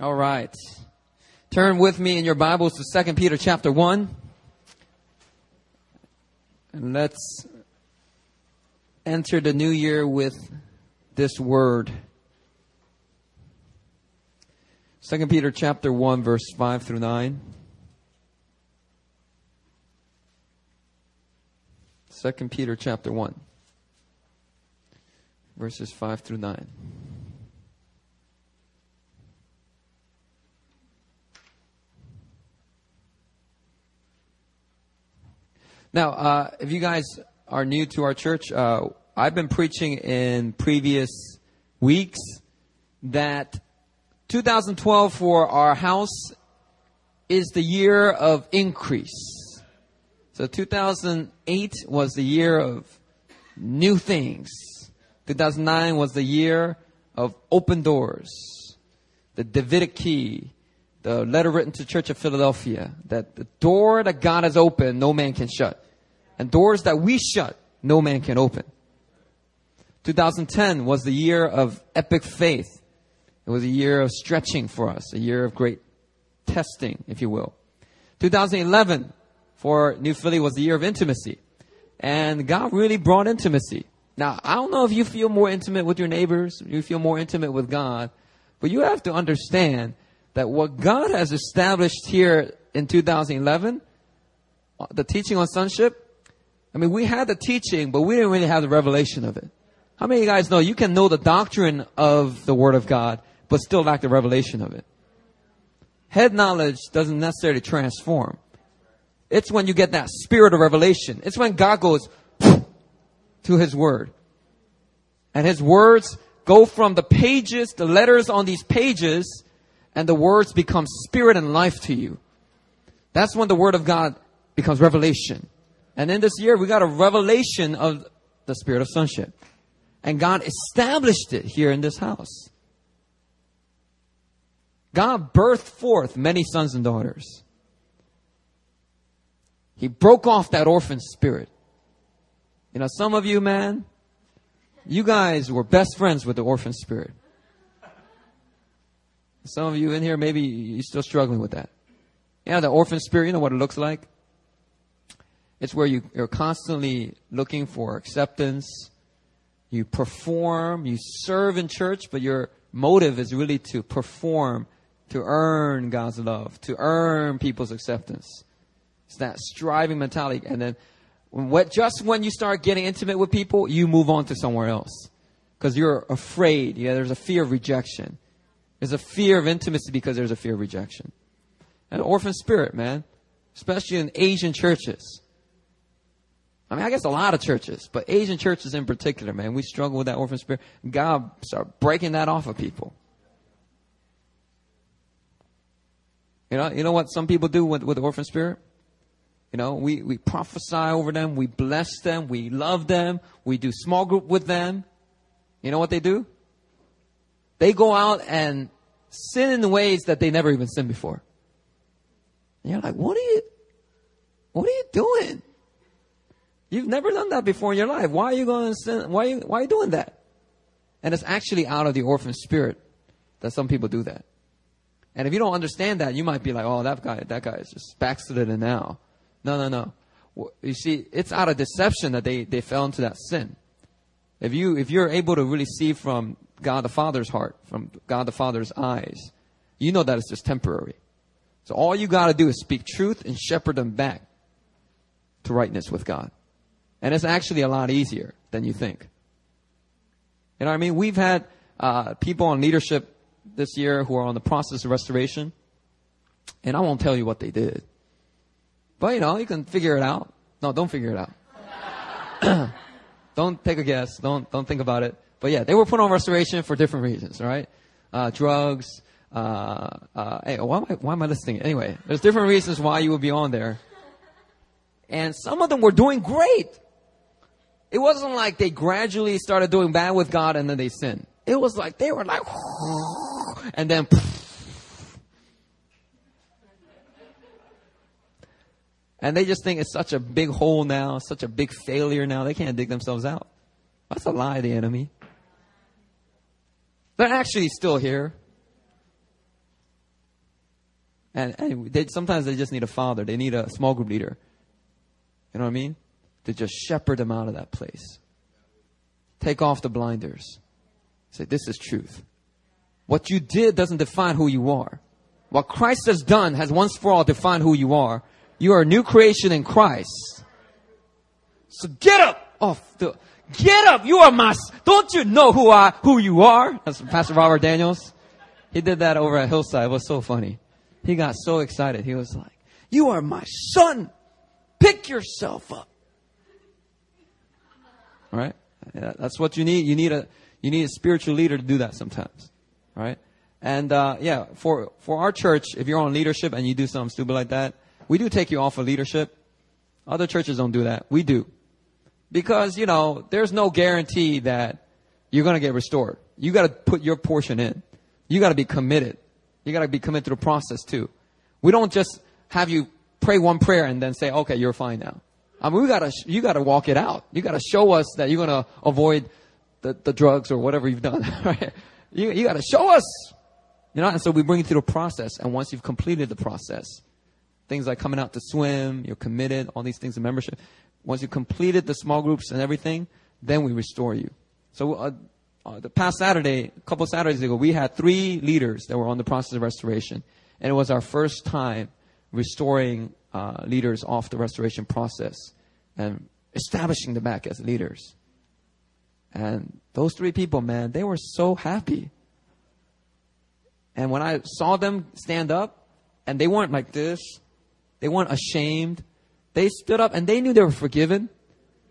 All right. Turn with me in your Bibles to 2 Peter chapter 1. And let's enter the new year with this word. 2 Peter chapter 1 verse 5 through 9. 2 Peter chapter 1 verses 5 through 9. Now, uh, if you guys are new to our church, uh, I've been preaching in previous weeks that 2012 for our house is the year of increase. So 2008 was the year of new things. 2009 was the year of open doors. The Davidic key, the letter written to Church of Philadelphia, that the door that God has opened, no man can shut. And doors that we shut, no man can open. 2010 was the year of epic faith. It was a year of stretching for us, a year of great testing, if you will. 2011 for New Philly was the year of intimacy. And God really brought intimacy. Now, I don't know if you feel more intimate with your neighbors, you feel more intimate with God, but you have to understand that what God has established here in 2011, uh, the teaching on sonship, I mean, we had the teaching, but we didn't really have the revelation of it. How many of you guys know you can know the doctrine of the Word of God, but still lack the revelation of it? Head knowledge doesn't necessarily transform. It's when you get that spirit of revelation. It's when God goes to His Word. And His words go from the pages, the letters on these pages, and the words become spirit and life to you. That's when the Word of God becomes revelation. And in this year, we got a revelation of the spirit of sonship. And God established it here in this house. God birthed forth many sons and daughters. He broke off that orphan spirit. You know, some of you, man, you guys were best friends with the orphan spirit. Some of you in here, maybe you're still struggling with that. Yeah, the orphan spirit, you know what it looks like? It's where you, you're constantly looking for acceptance. You perform, you serve in church, but your motive is really to perform, to earn God's love, to earn people's acceptance. It's that striving mentality. And then what, just when you start getting intimate with people, you move on to somewhere else. Because you're afraid. Yeah, there's a fear of rejection. There's a fear of intimacy because there's a fear of rejection. An orphan spirit, man. Especially in Asian churches. I mean, I guess a lot of churches, but Asian churches in particular, man, we struggle with that orphan spirit. God start breaking that off of people. You know, you know what some people do with, with the orphan spirit? You know, we, we prophesy over them, we bless them, we love them, we do small group with them. You know what they do? They go out and sin in ways that they never even sinned before. And you're like, what are you, what are you doing? You've never done that before in your life. Why are you going to sin? Why are you, why are you doing that? And it's actually out of the orphan spirit that some people do that. And if you don't understand that, you might be like, oh, that guy, that guy is just backslidden now. No, no, no. You see, it's out of deception that they, they fell into that sin. If you, if you're able to really see from God the Father's heart, from God the Father's eyes, you know that it's just temporary. So all you gotta do is speak truth and shepherd them back to rightness with God. And it's actually a lot easier than you think. You know what I mean? We've had uh, people on leadership this year who are on the process of restoration. And I won't tell you what they did. But you know, you can figure it out. No, don't figure it out. don't take a guess. Don't, don't think about it. But yeah, they were put on restoration for different reasons, right? Uh, drugs, uh, uh, hey, why am I, why am I listening? Anyway, there's different reasons why you would be on there. And some of them were doing great. It wasn't like they gradually started doing bad with God and then they sinned. It was like they were like, and then, and they just think it's such a big hole now, such a big failure now, they can't dig themselves out. That's a lie, the enemy. They're actually still here. And, and they, sometimes they just need a father. They need a small group leader. You know what I mean? To just shepherd them out of that place. Take off the blinders. Say, this is truth. What you did doesn't define who you are. What Christ has done has once for all defined who you are. You are a new creation in Christ. So get up off the, get up. You are my, don't you know who I, who you are? That's Pastor Robert Daniels. He did that over at Hillside. It was so funny. He got so excited. He was like, you are my son. Pick yourself up. Right? Yeah, that's what you need. You need a, you need a spiritual leader to do that sometimes. Right? And, uh, yeah, for, for our church, if you're on leadership and you do something stupid like that, we do take you off of leadership. Other churches don't do that. We do. Because, you know, there's no guarantee that you're going to get restored. You got to put your portion in. You got to be committed. You got to be committed to the process too. We don't just have you pray one prayer and then say, okay, you're fine now. I mean, we gotta, you gotta walk it out. You gotta show us that you're gonna avoid the, the drugs or whatever you've done, right? You, you gotta show us. You know, and so we bring you through the process. And once you've completed the process, things like coming out to swim, you're committed, all these things in membership. Once you've completed the small groups and everything, then we restore you. So, uh, uh, the past Saturday, a couple Saturdays ago, we had three leaders that were on the process of restoration. And it was our first time restoring uh, leaders off the restoration process and establishing them back as leaders. And those three people, man, they were so happy. And when I saw them stand up, and they weren't like this, they weren't ashamed. They stood up and they knew they were forgiven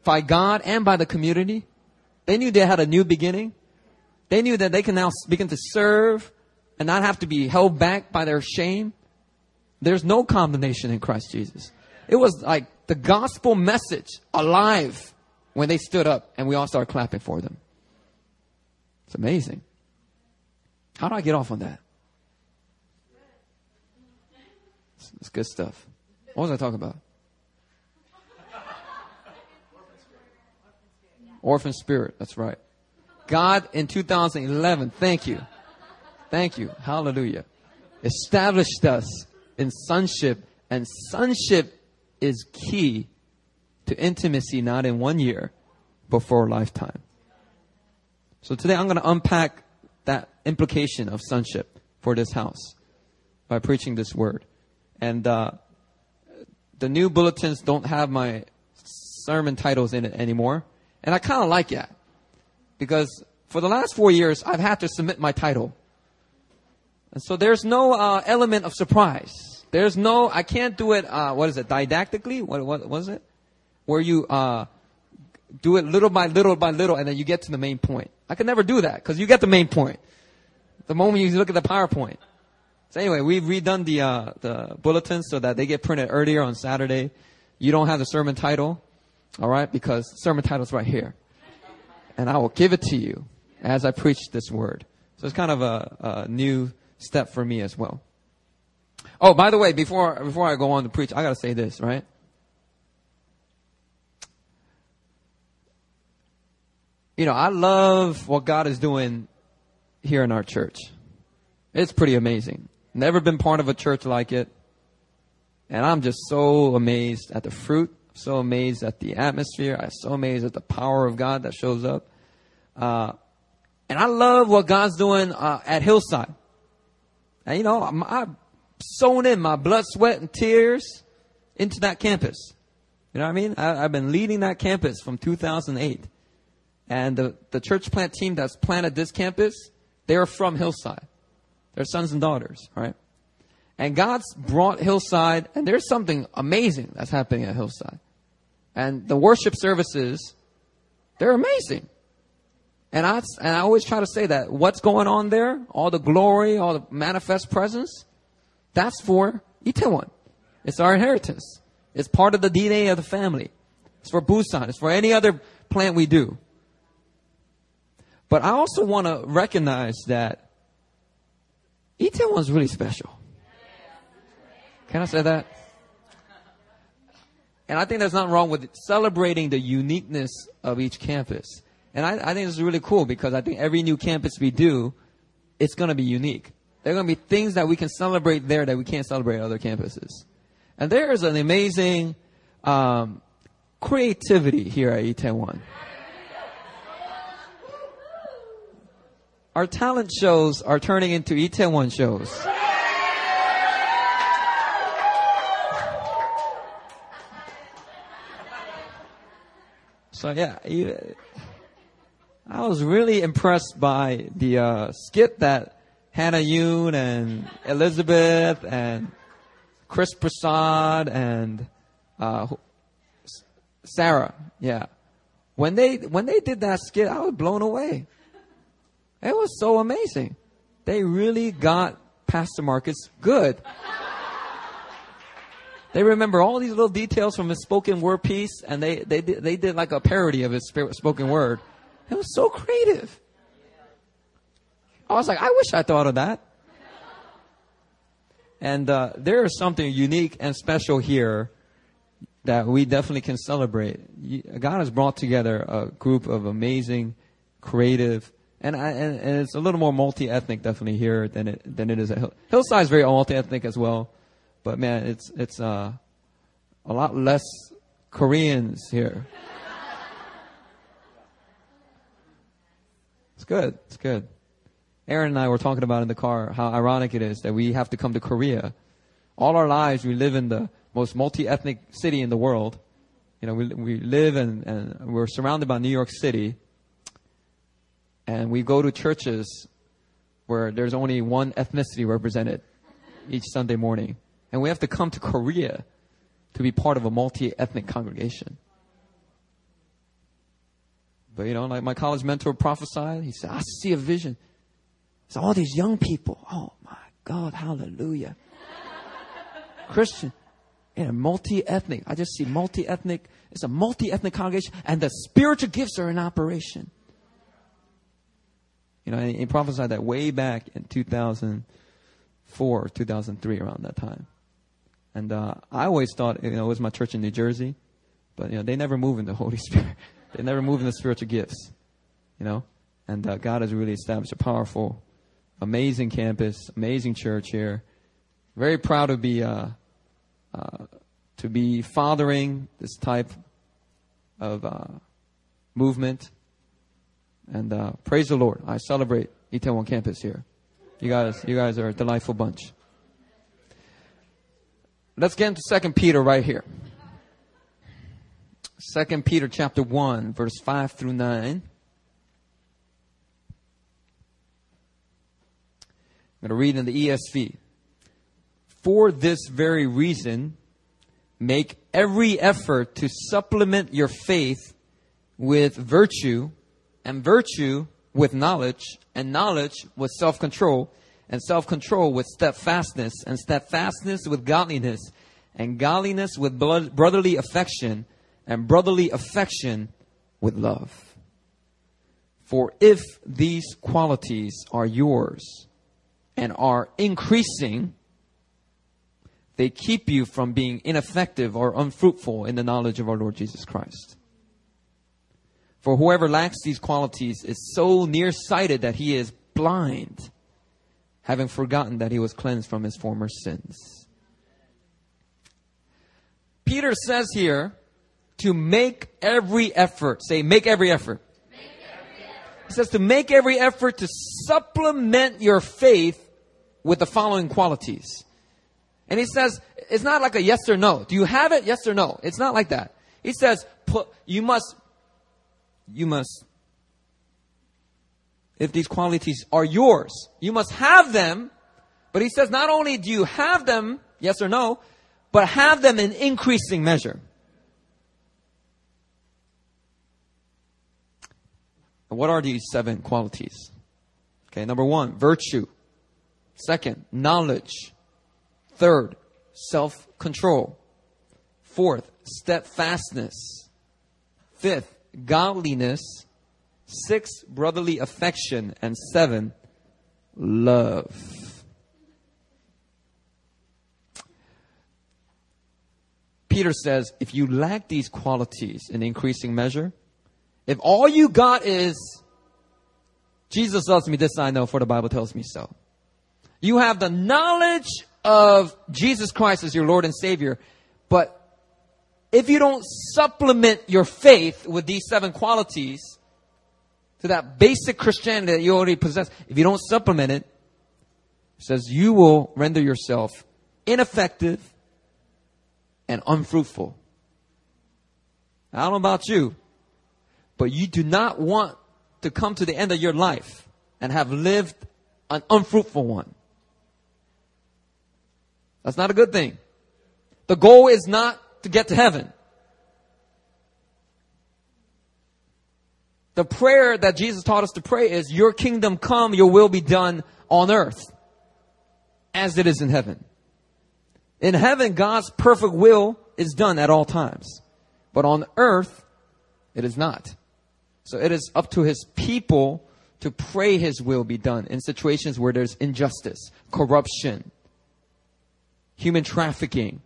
by God and by the community. They knew they had a new beginning. They knew that they can now begin to serve and not have to be held back by their shame. There's no condemnation in Christ Jesus. It was like the gospel message alive when they stood up and we all started clapping for them. It's amazing. How do I get off on that? It's, it's good stuff. What was I talking about? Orphan spirit. That's right. God in 2011, thank you. Thank you. Hallelujah. Established us in sonship, and sonship is key to intimacy, not in one year, but for a lifetime. So today I'm going to unpack that implication of sonship for this house by preaching this word. And uh, the new bulletins don't have my sermon titles in it anymore. And I kind of like that because for the last four years, I've had to submit my title. And so there's no uh, element of surprise. There's no, I can't do it, uh, what is it, didactically? What, what was it? Where you uh, do it little by little by little and then you get to the main point. I can never do that because you get the main point. The moment you look at the PowerPoint. So anyway, we've redone the, uh, the bulletins so that they get printed earlier on Saturday. You don't have the sermon title, alright, because sermon title's right here. And I will give it to you as I preach this word. So it's kind of a, a new step for me as well. Oh, by the way, before before I go on to preach, I gotta say this, right? You know, I love what God is doing here in our church. It's pretty amazing. Never been part of a church like it. And I'm just so amazed at the fruit, so amazed at the atmosphere, I'm so amazed at the power of God that shows up. Uh, and I love what God's doing uh, at Hillside. And you know, I'm, I've sown in my blood, sweat, and tears into that campus. You know what I mean? I, have been leading that campus from 2008. And the, the church plant team that's planted this campus, they're from Hillside. They're sons and daughters, right? And God's brought Hillside, and there's something amazing that's happening at Hillside. And the worship services, they're amazing. And I, and I always try to say that what's going on there, all the glory, all the manifest presence, that's for Itaewon. It's our inheritance. It's part of the DNA of the family. It's for Busan. It's for any other plant we do. But I also want to recognize that Itaewon is really special. Can I say that? And I think there's nothing wrong with celebrating the uniqueness of each campus. And I, I think this is really cool because I think every new campus we do, it's going to be unique. There are going to be things that we can celebrate there that we can't celebrate at other campuses. And there is an amazing um, creativity here at E101. Our talent shows are turning into E101 shows. So yeah, you, I was really impressed by the uh, skit that Hannah Yoon and Elizabeth and Chris Prasad and uh, Sarah, yeah. When they when they did that skit, I was blown away. It was so amazing. They really got Pastor Marcus good. They remember all these little details from his spoken word piece, and they they did, they did like a parody of his spoken word. It was so creative. I was like, I wish I thought of that. And uh, there is something unique and special here that we definitely can celebrate. God has brought together a group of amazing, creative, and, I, and, and it's a little more multi-ethnic definitely here than it than it is at Hill. Hillside is very multi-ethnic as well, but man, it's it's uh, a lot less Koreans here. It's good. It's good. Aaron and I were talking about in the car how ironic it is that we have to come to Korea. All our lives we live in the most multi-ethnic city in the world. You know, we, we live and, and we're surrounded by New York City. And we go to churches where there's only one ethnicity represented each Sunday morning. And we have to come to Korea to be part of a multi-ethnic congregation. But you know, like my college mentor prophesied, he said, I see a vision. It's all these young people. Oh my God, hallelujah. Christian, in a multi-ethnic. I just see multi-ethnic. It's a multi-ethnic congregation, and the spiritual gifts are in operation. You know, he prophesied that way back in 2004, 2003, around that time. And uh, I always thought, you know, it was my church in New Jersey, but you know, they never move in the Holy Spirit. They never move in the spiritual gifts. You know, and uh, God has really established a powerful, amazing campus, amazing church here. Very proud to be. Uh, uh, to be fathering this type of uh, movement. And uh, praise the Lord. I celebrate Itaewon campus here. You guys, you guys are a delightful bunch. Let's get into Second Peter right here. Second Peter chapter one, verse five through nine. I'm going to read in the ESV. For this very reason, make every effort to supplement your faith with virtue, and virtue with knowledge, and knowledge with self control, and self control with steadfastness, and steadfastness with godliness, and godliness with brotherly affection, and brotherly affection with love. For if these qualities are yours and are increasing, they keep you from being ineffective or unfruitful in the knowledge of our Lord Jesus Christ. For whoever lacks these qualities is so nearsighted that he is blind, having forgotten that he was cleansed from his former sins. Peter says here to make every effort. Say, make every effort. He says to make every effort to supplement your faith with the following qualities. And he says, it's not like a yes or no. Do you have it? Yes or no. It's not like that. He says, put, you must, you must, if these qualities are yours, you must have them. But he says, not only do you have them, yes or no, but have them in increasing measure. What are these seven qualities? Okay, number one, virtue. Second, knowledge. Third, self control. Fourth, steadfastness. Fifth, godliness. Sixth, brotherly affection. And seven, love. Peter says if you lack these qualities in increasing measure, if all you got is Jesus loves me, this I know, for the Bible tells me so You have the knowledge of Jesus Christ as your Lord and Savior, but if you don't supplement your faith with these seven qualities to that basic Christianity that you already possess, if you don't supplement it, it says you will render yourself ineffective and unfruitful. I don't know about you, but you do not want to come to the end of your life and have lived an unfruitful one. That's not a good thing. The goal is not to get to heaven. The prayer that Jesus taught us to pray is, Your kingdom come, your will be done on earth as it is in heaven. In heaven, God's perfect will is done at all times. But on earth, it is not. So it is up to his people to pray his will be done in situations where there's injustice, corruption, human trafficking.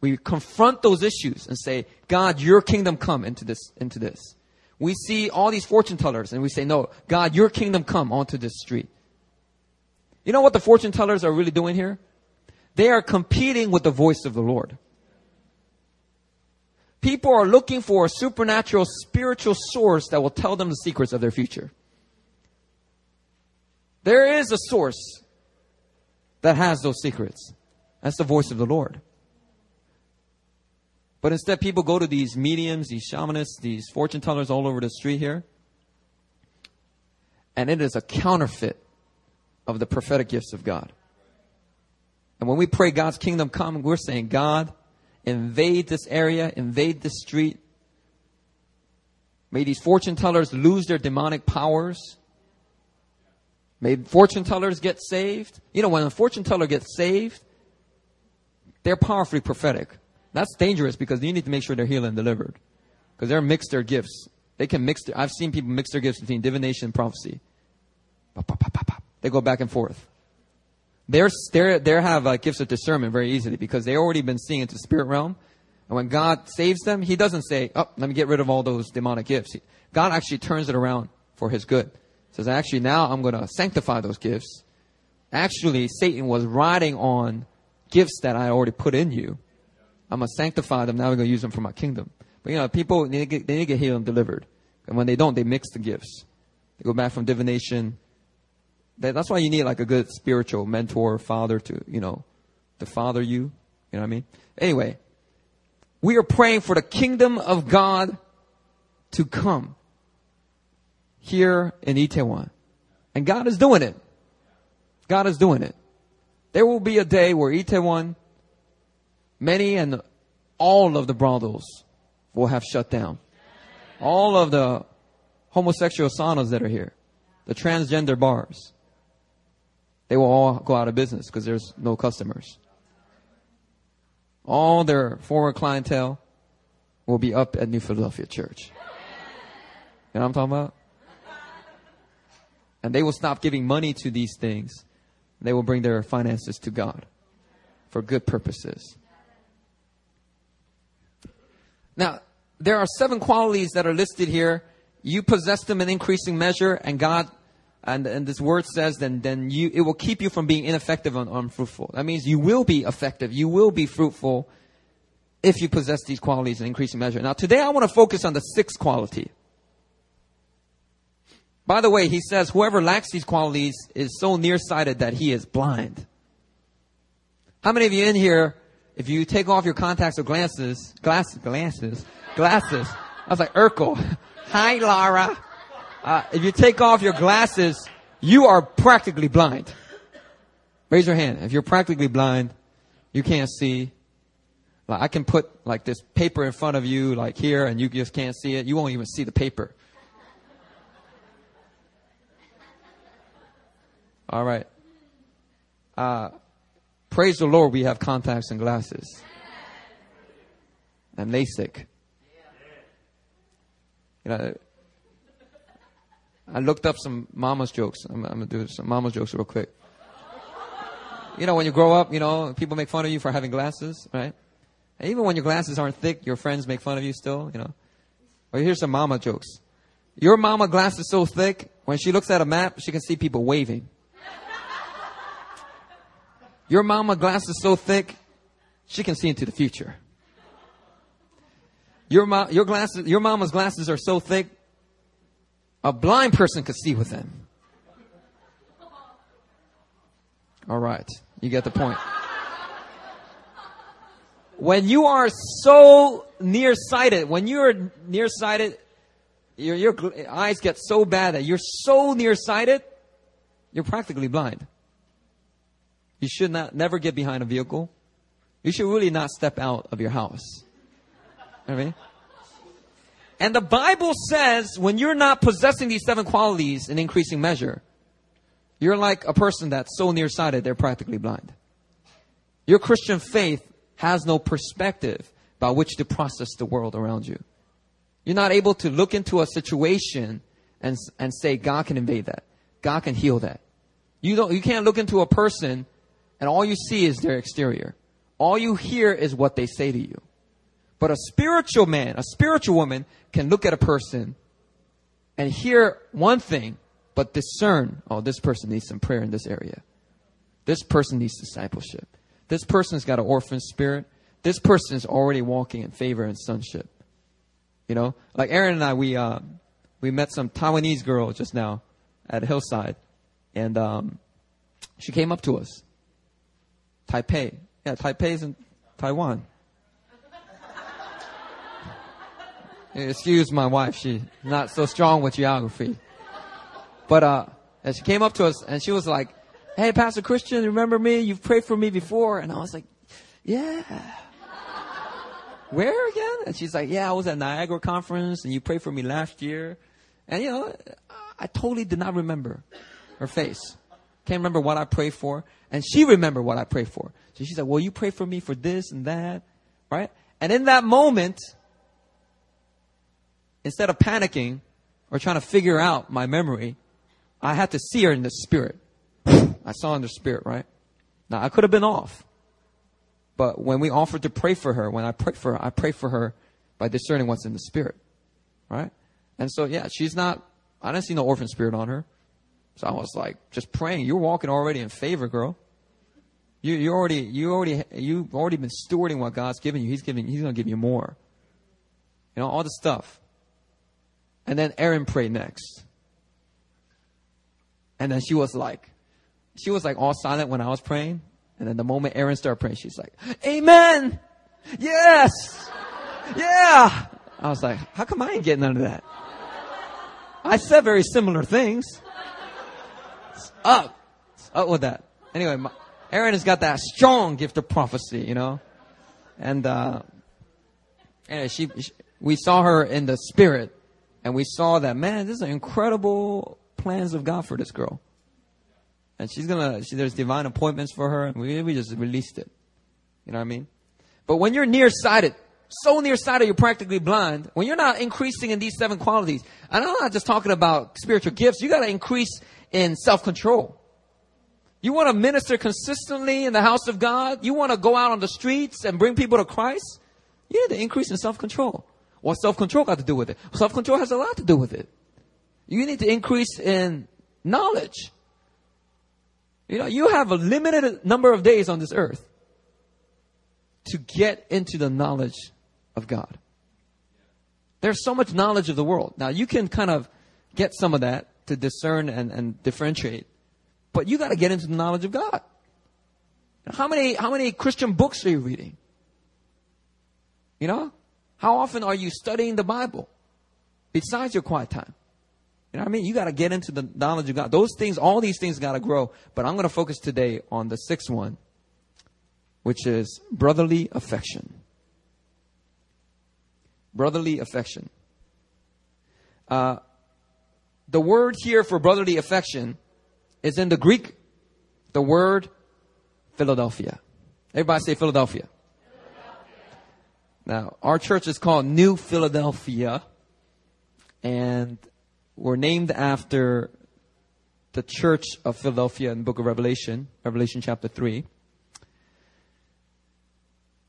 We confront those issues and say, God, your kingdom come into this, into this. We see all these fortune tellers and we say, no, God, your kingdom come onto this street. You know what the fortune tellers are really doing here? They are competing with the voice of the Lord. People are looking for a supernatural spiritual source that will tell them the secrets of their future. There is a source that has those secrets. That's the voice of the Lord. But instead, people go to these mediums, these shamanists, these fortune tellers all over the street here. And it is a counterfeit of the prophetic gifts of God. And when we pray God's kingdom come, we're saying, God, invade this area, invade this street. May these fortune tellers lose their demonic powers. May fortune tellers get saved. You know, when a fortune teller gets saved, they're powerfully prophetic. That's dangerous because you need to make sure they're healed and delivered. Because they're mixed their gifts. They can mix their, I've seen people mix their gifts between divination and prophecy. They go back and forth. They're, they're, they have uh, gifts of discernment very easily because they've already been seeing into the spirit realm. And when God saves them, He doesn't say, oh, let me get rid of all those demonic gifts. God actually turns it around for His good. He says, actually, now I'm going to sanctify those gifts. Actually, Satan was riding on gifts that I already put in you. I'm going to sanctify them. Now we're going to use them for my kingdom. But you know, people, they need, get, they need to get healed and delivered. And when they don't, they mix the gifts. They go back from divination. That's why you need like a good spiritual mentor, father to, you know, to father you. You know what I mean? Anyway, we are praying for the kingdom of God to come here in Itaewon. And God is doing it. God is doing it. There will be a day where Itaewon, many and all of the brothels will have shut down. All of the homosexual saunas that are here, the transgender bars, they will all go out of business because there's no customers. All their former clientele will be up at New Philadelphia Church. You know what I'm talking about? And they will stop giving money to these things they will bring their finances to God for good purposes. Now, there are seven qualities that are listed here. You possess them in increasing measure, and God, and, and this word says, then, then you, it will keep you from being ineffective and unfruitful. That means you will be effective, you will be fruitful if you possess these qualities in increasing measure. Now, today I want to focus on the sixth quality. By the way, he says whoever lacks these qualities is so nearsighted that he is blind. How many of you in here, if you take off your contacts or glasses, glasses, glasses, glasses, I was like, Urkel. Hi, Laura. Uh, if you take off your glasses, you are practically blind. Raise your hand. If you're practically blind, you can't see. Like I can put like this paper in front of you, like here, and you just can't see it. You won't even see the paper. All right. Uh, praise the Lord, we have contacts and glasses. And LASIK. You know, I looked up some mama's jokes. I'm, I'm, gonna do some mama's jokes real quick. You know, when you grow up, you know, people make fun of you for having glasses, right? And even when your glasses aren't thick, your friends make fun of you still, you know. Well, here's some mama jokes. Your mama glasses so thick, when she looks at a map, she can see people waving. Your mama glasses so thick, she can see into the future. Your, mo- your glasses, your mama's glasses are so thick, a blind person could see with them. All right. You get the point. When you are so nearsighted, when you're nearsighted, your, your eyes get so bad that you're so nearsighted, you're practically blind. You should not never get behind a vehicle. You should really not step out of your house. I mean? And the Bible says when you're not possessing these seven qualities in increasing measure, you're like a person that's so nearsighted they're practically blind. Your Christian faith has no perspective by which to process the world around you. You're not able to look into a situation and, and say, God can invade that. God can heal that. You don't, you can't look into a person and all you see is their exterior. All you hear is what they say to you. But a spiritual man, a spiritual woman can look at a person and hear one thing, but discern, oh, this person needs some prayer in this area. This person needs discipleship. This person's got an orphan spirit. This person is already walking in favor and sonship. You know, like Aaron and I, we uh, we met some Taiwanese girl just now at Hillside, and um, she came up to us. Taipei, yeah, Taipei's in Taiwan. Excuse my wife, she's not so strong with geography. But uh, and she came up to us and she was like, "Hey, Pastor Christian, remember me? You've prayed for me before." And I was like, "Yeah." Where again? And she's like, "Yeah, I was at Niagara conference and you prayed for me last year." And you know, I totally did not remember her face. Can't remember what I prayed for. And she remembered what I prayed for. So she said, Well, you pray for me for this and that, right? And in that moment, instead of panicking or trying to figure out my memory, I had to see her in the spirit. I saw in the spirit, right? Now I could have been off. But when we offered to pray for her, when I prayed for her, I prayed for her by discerning what's in the spirit. Right? And so yeah, she's not I didn't see no orphan spirit on her. So I was like, just praying. You're walking already in favor, girl. You you already you already you've already been stewarding what God's given you. He's giving He's gonna give you more. You know, all the stuff. And then Aaron prayed next. And then she was like, she was like all silent when I was praying. And then the moment Aaron started praying, she's like, Amen! Yes! Yeah! I was like, how come I ain't getting none of that? I said very similar things. It's up. It's up with that. Anyway, my, Aaron has got that strong gift of prophecy, you know? And, uh, anyway, she, she, we saw her in the spirit and we saw that, man, this is incredible plans of God for this girl. And she's gonna, she, there's divine appointments for her and we, we just released it. You know what I mean? But when you're nearsighted, so nearsighted you're practically blind, when you're not increasing in these seven qualities, and I'm not just talking about spiritual gifts, you gotta increase in self-control. You want to minister consistently in the house of God? You want to go out on the streets and bring people to Christ? You need to increase in self-control. What self-control got to do with it? Self-control has a lot to do with it. You need to increase in knowledge. You know, you have a limited number of days on this earth to get into the knowledge of God. There's so much knowledge of the world. Now you can kind of get some of that to discern and, and differentiate. But you gotta get into the knowledge of God. How many, how many Christian books are you reading? You know? How often are you studying the Bible? Besides your quiet time. You know what I mean? You gotta get into the knowledge of God. Those things, all these things gotta grow. But I'm gonna focus today on the sixth one, which is brotherly affection. Brotherly affection. Uh, the word here for brotherly affection is in the Greek, the word Philadelphia. Everybody say Philadelphia. Now, our church is called New Philadelphia, and we're named after the church of Philadelphia in the book of Revelation, Revelation chapter 3.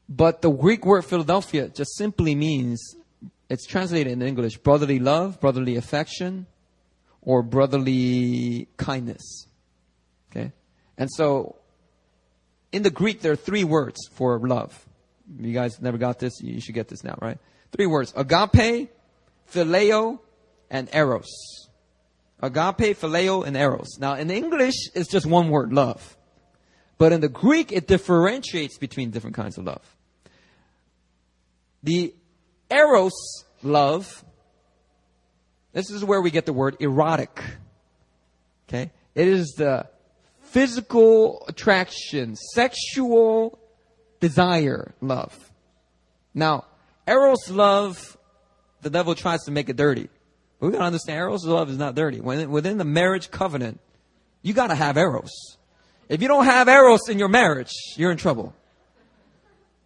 But the Greek word Philadelphia just simply means, it's translated in English, brotherly love, brotherly affection, or brotherly kindness. Okay? And so, in the Greek, there are three words for love. You guys never got this? You should get this now, right? Three words. Agape, phileo, and eros. Agape, phileo, and eros. Now, in English, it's just one word, love. But in the Greek, it differentiates between different kinds of love. The eros love, this is where we get the word erotic. Okay? It is the physical attraction, sexual desire love. Now, Eros love, the devil tries to make it dirty. But we gotta understand Eros love is not dirty. When, within the marriage covenant, you gotta have Eros. If you don't have Eros in your marriage, you're in trouble.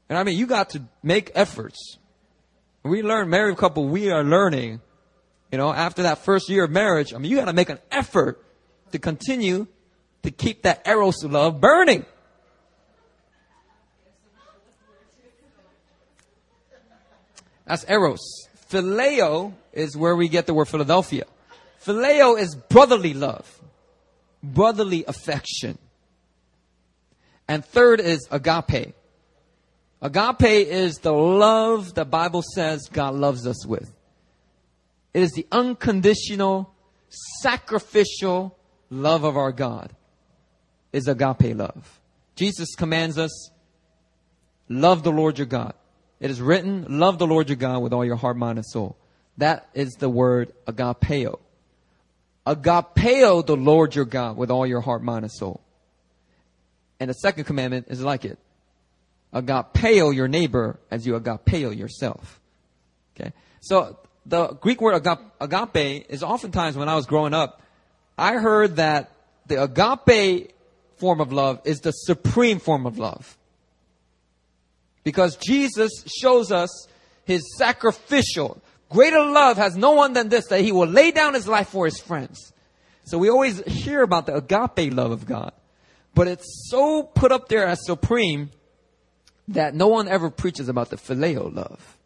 And I mean, you got to make efforts. We learn, married couple, we are learning, you know, after that first year of marriage, I mean, you gotta make an effort to continue to keep that Eros love burning. That's Eros. Phileo is where we get the word Philadelphia. Phileo is brotherly love, brotherly affection. And third is agape. Agape is the love the Bible says God loves us with. It is the unconditional, sacrificial love of our God. Is agape love. Jesus commands us, love the Lord your God. It is written, love the Lord your God with all your heart, mind, and soul. That is the word agapeo. Agapeo the Lord your God with all your heart, mind, and soul. And the second commandment is like it. Agapeo your neighbor as you agapeo yourself. Okay. So the Greek word agape is oftentimes when I was growing up, I heard that the agape form of love is the supreme form of love. Because Jesus shows us his sacrificial, greater love has no one than this, that he will lay down his life for his friends. So we always hear about the agape love of God. But it's so put up there as supreme that no one ever preaches about the phileo love.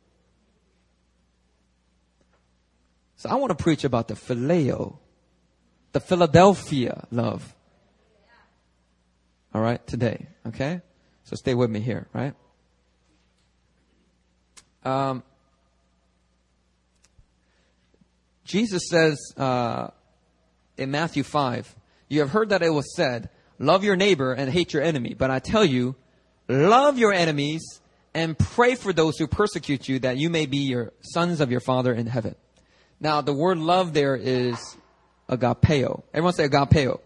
So I want to preach about the phileo, the Philadelphia love. All right, today, okay? So stay with me here, right? Um, Jesus says uh, in Matthew 5, You have heard that it was said, Love your neighbor and hate your enemy. But I tell you, love your enemies and pray for those who persecute you that you may be your sons of your Father in heaven. Now, the word love there is agapeo. Everyone say agapeo. agapeo. It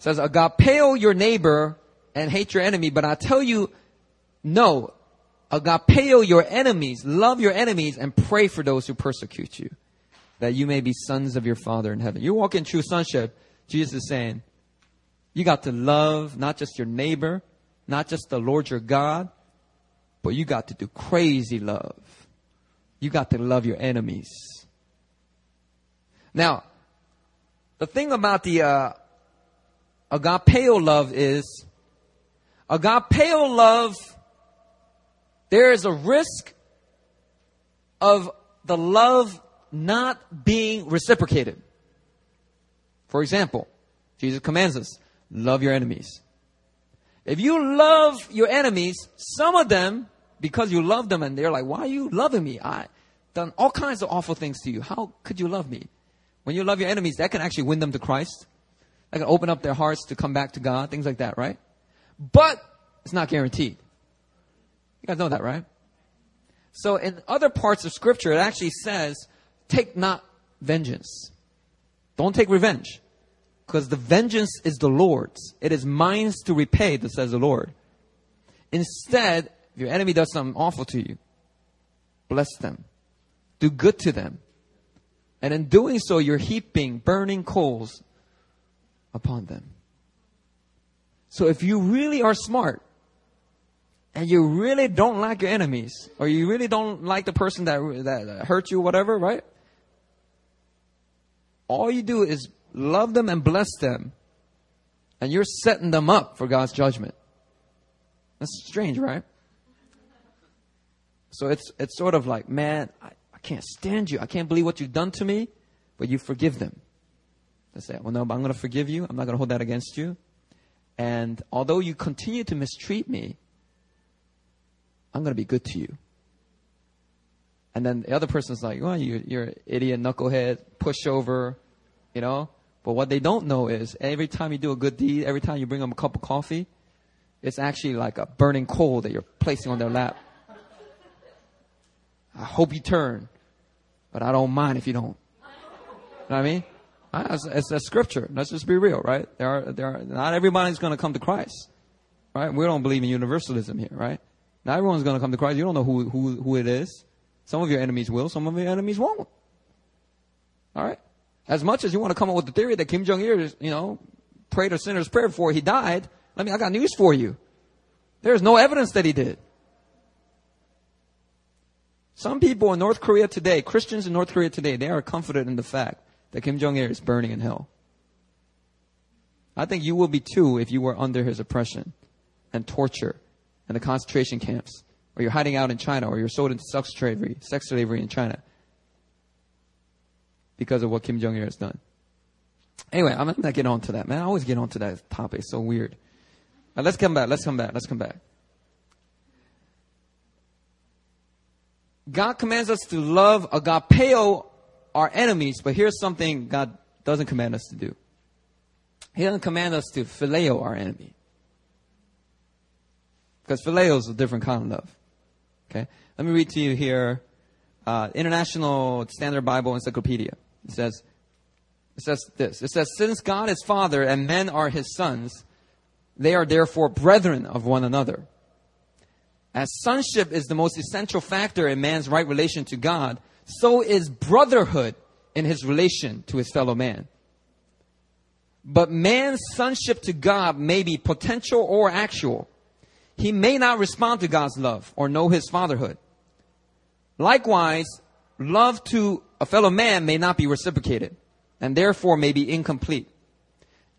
says agapeo your neighbor and hate your enemy. But I tell you, no, agapeo your enemies, love your enemies, and pray for those who persecute you, that you may be sons of your Father in heaven. You walk in true sonship. Jesus is saying, you got to love not just your neighbor, not just the Lord your God, but you got to do crazy love. You got to love your enemies. Now, the thing about the uh, agapeo love is agapeo love there is a risk of the love not being reciprocated. For example, Jesus commands us, love your enemies. If you love your enemies, some of them, because you love them and they're like, why are you loving me? I done all kinds of awful things to you. How could you love me? When you love your enemies, that can actually win them to Christ. That can open up their hearts to come back to God, things like that, right? But it's not guaranteed. You guys know that, right? So in other parts of scripture, it actually says, take not vengeance. Don't take revenge. Because the vengeance is the Lord's. It is mine to repay, that says the Lord. Instead, if your enemy does something awful to you, bless them. Do good to them. And in doing so, you're heaping burning coals upon them. So if you really are smart, and you really don't like your enemies, or you really don't like the person that, that hurt you, whatever, right? All you do is love them and bless them, and you're setting them up for God's judgment. That's strange, right? So it's, it's sort of like, man, I, I can't stand you. I can't believe what you've done to me, but you forgive them. They say, well, no, but I'm going to forgive you. I'm not going to hold that against you. And although you continue to mistreat me, I'm going to be good to you. And then the other person's like, well, you, you're an idiot, knucklehead, pushover, you know? But what they don't know is every time you do a good deed, every time you bring them a cup of coffee, it's actually like a burning coal that you're placing on their lap. I hope you turn, but I don't mind if you don't. You know what I mean? It's, it's a scripture. Let's just be real, right? There are, there are, not everybody's going to come to Christ, right? We don't believe in universalism here, right? Not everyone's going to come to Christ. You don't know who, who, who it is. Some of your enemies will, some of your enemies won't. All right? As much as you want to come up with the theory that Kim Jong Il, you know, prayed a sinner's prayer before he died, let me, I got news for you. There's no evidence that he did. Some people in North Korea today, Christians in North Korea today, they are comforted in the fact that Kim Jong Il is burning in hell. I think you will be too if you were under his oppression and torture and the concentration camps, or you're hiding out in China, or you're sold into sex slavery, sex slavery in China because of what Kim Jong Il has done. Anyway, I'm not getting on to that, man. I always get on to that topic. It's so weird. Right, let's come back. Let's come back. Let's come back. God commands us to love agapeo our enemies, but here's something God doesn't command us to do. He doesn't command us to phileo our enemy. Because phileo is a different kind of love. Okay? Let me read to you here uh, International Standard Bible Encyclopedia. It says, it says this. It says, Since God is Father and men are his sons, they are therefore brethren of one another. As sonship is the most essential factor in man's right relation to God, so is brotherhood in his relation to his fellow man. But man's sonship to God may be potential or actual. He may not respond to God's love or know his fatherhood. Likewise, love to a fellow man may not be reciprocated and therefore may be incomplete.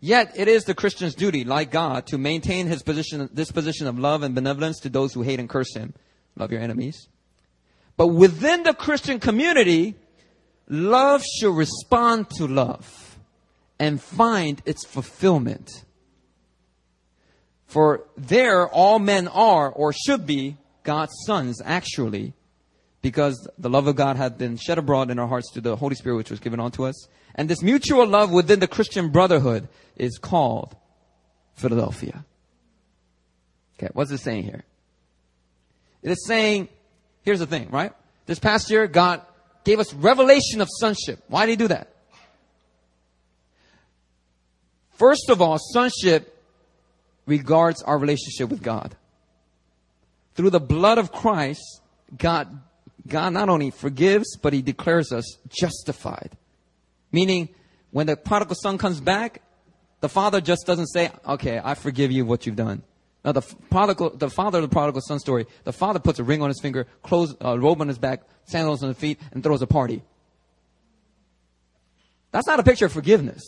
Yet it is the Christian's duty, like God, to maintain his position, this position of love and benevolence to those who hate and curse him. Love your enemies. But within the Christian community, love should respond to love and find its fulfillment. For there all men are or should be God's sons, actually, because the love of God had been shed abroad in our hearts through the Holy Spirit which was given unto us. And this mutual love within the Christian brotherhood is called Philadelphia. Okay, what's it saying here? It is saying, here's the thing, right? This past year, God gave us revelation of sonship. Why did He do that? First of all, sonship regards our relationship with God. Through the blood of Christ, God God not only forgives, but he declares us justified. Meaning, when the prodigal son comes back, the father just doesn't say, okay, I forgive you what you've done. Now, the prodigal, the father of the prodigal son story, the father puts a ring on his finger, clothes, uh, robe on his back, sandals on his feet, and throws a party. That's not a picture of forgiveness.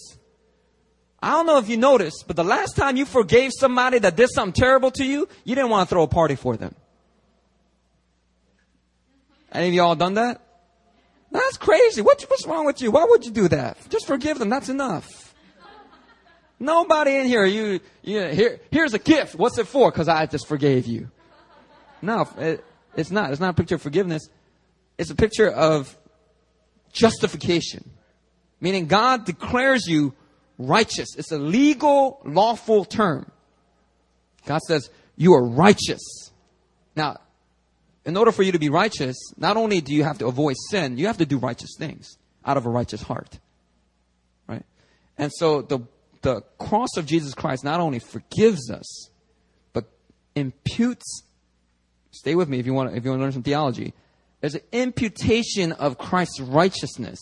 I don't know if you noticed, but the last time you forgave somebody that did something terrible to you, you didn't want to throw a party for them. Any of y'all done that? That's crazy. What, what's wrong with you? Why would you do that? Just forgive them. That's enough. Nobody in here, you, you here, here's a gift. What's it for? Cause I just forgave you. No, it, it's not. It's not a picture of forgiveness. It's a picture of justification. Meaning God declares you righteous. It's a legal, lawful term. God says, you are righteous. Now, in order for you to be righteous, not only do you have to avoid sin, you have to do righteous things out of a righteous heart. Right? And so the, the cross of Jesus Christ not only forgives us, but imputes, stay with me if you want, if you want to learn some theology. There's an imputation of Christ's righteousness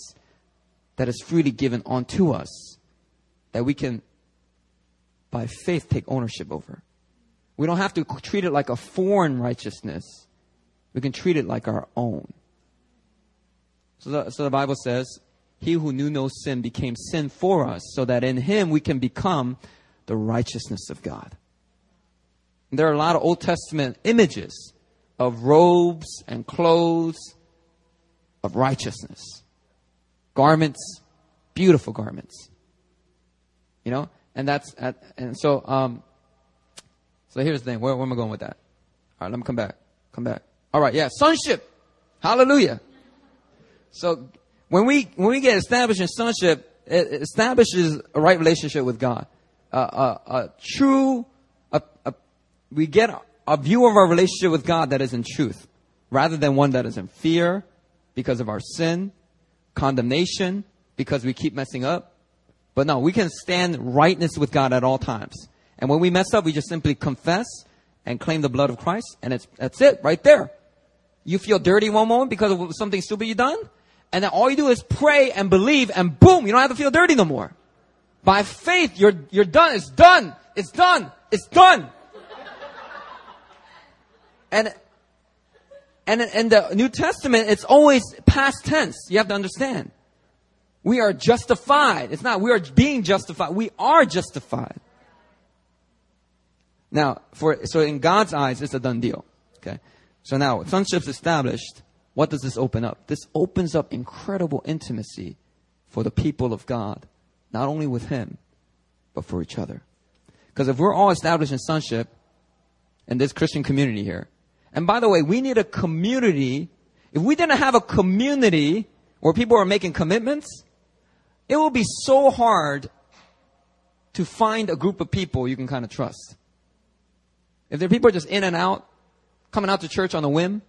that is freely given onto us that we can, by faith, take ownership over. We don't have to treat it like a foreign righteousness we can treat it like our own. So the, so the Bible says, He who knew no sin became sin for us, so that in Him we can become the righteousness of God. And there are a lot of Old Testament images of robes and clothes of righteousness, garments, beautiful garments. You know, and that's and so um, So here's the thing. Where, where am I going with that? All right, let me come back. Come back. All right, yeah, sonship. Hallelujah. So when we when we get established in sonship, it establishes a right relationship with God. Uh, a, a true, a, a, we get a view of our relationship with God that is in truth, rather than one that is in fear because of our sin, condemnation because we keep messing up. But no, we can stand rightness with God at all times. And when we mess up, we just simply confess and claim the blood of Christ, and it's that's it right there. You feel dirty one moment because of something stupid you done, and then all you do is pray and believe, and boom, you don't have to feel dirty no more. By faith, you're you're done. It's done. It's done. It's done. and and in the New Testament, it's always past tense. You have to understand. We are justified. It's not we are being justified. We are justified. Now, for, so in God's eyes, it's a done deal. Okay. So now, sonship's established. What does this open up? This opens up incredible intimacy for the people of God. Not only with Him, but for each other. Because if we're all established in sonship, in this Christian community here, and by the way, we need a community. If we didn't have a community where people are making commitments, it will be so hard to find a group of people you can kind of trust. If there are people just in and out, coming out to church on a whim,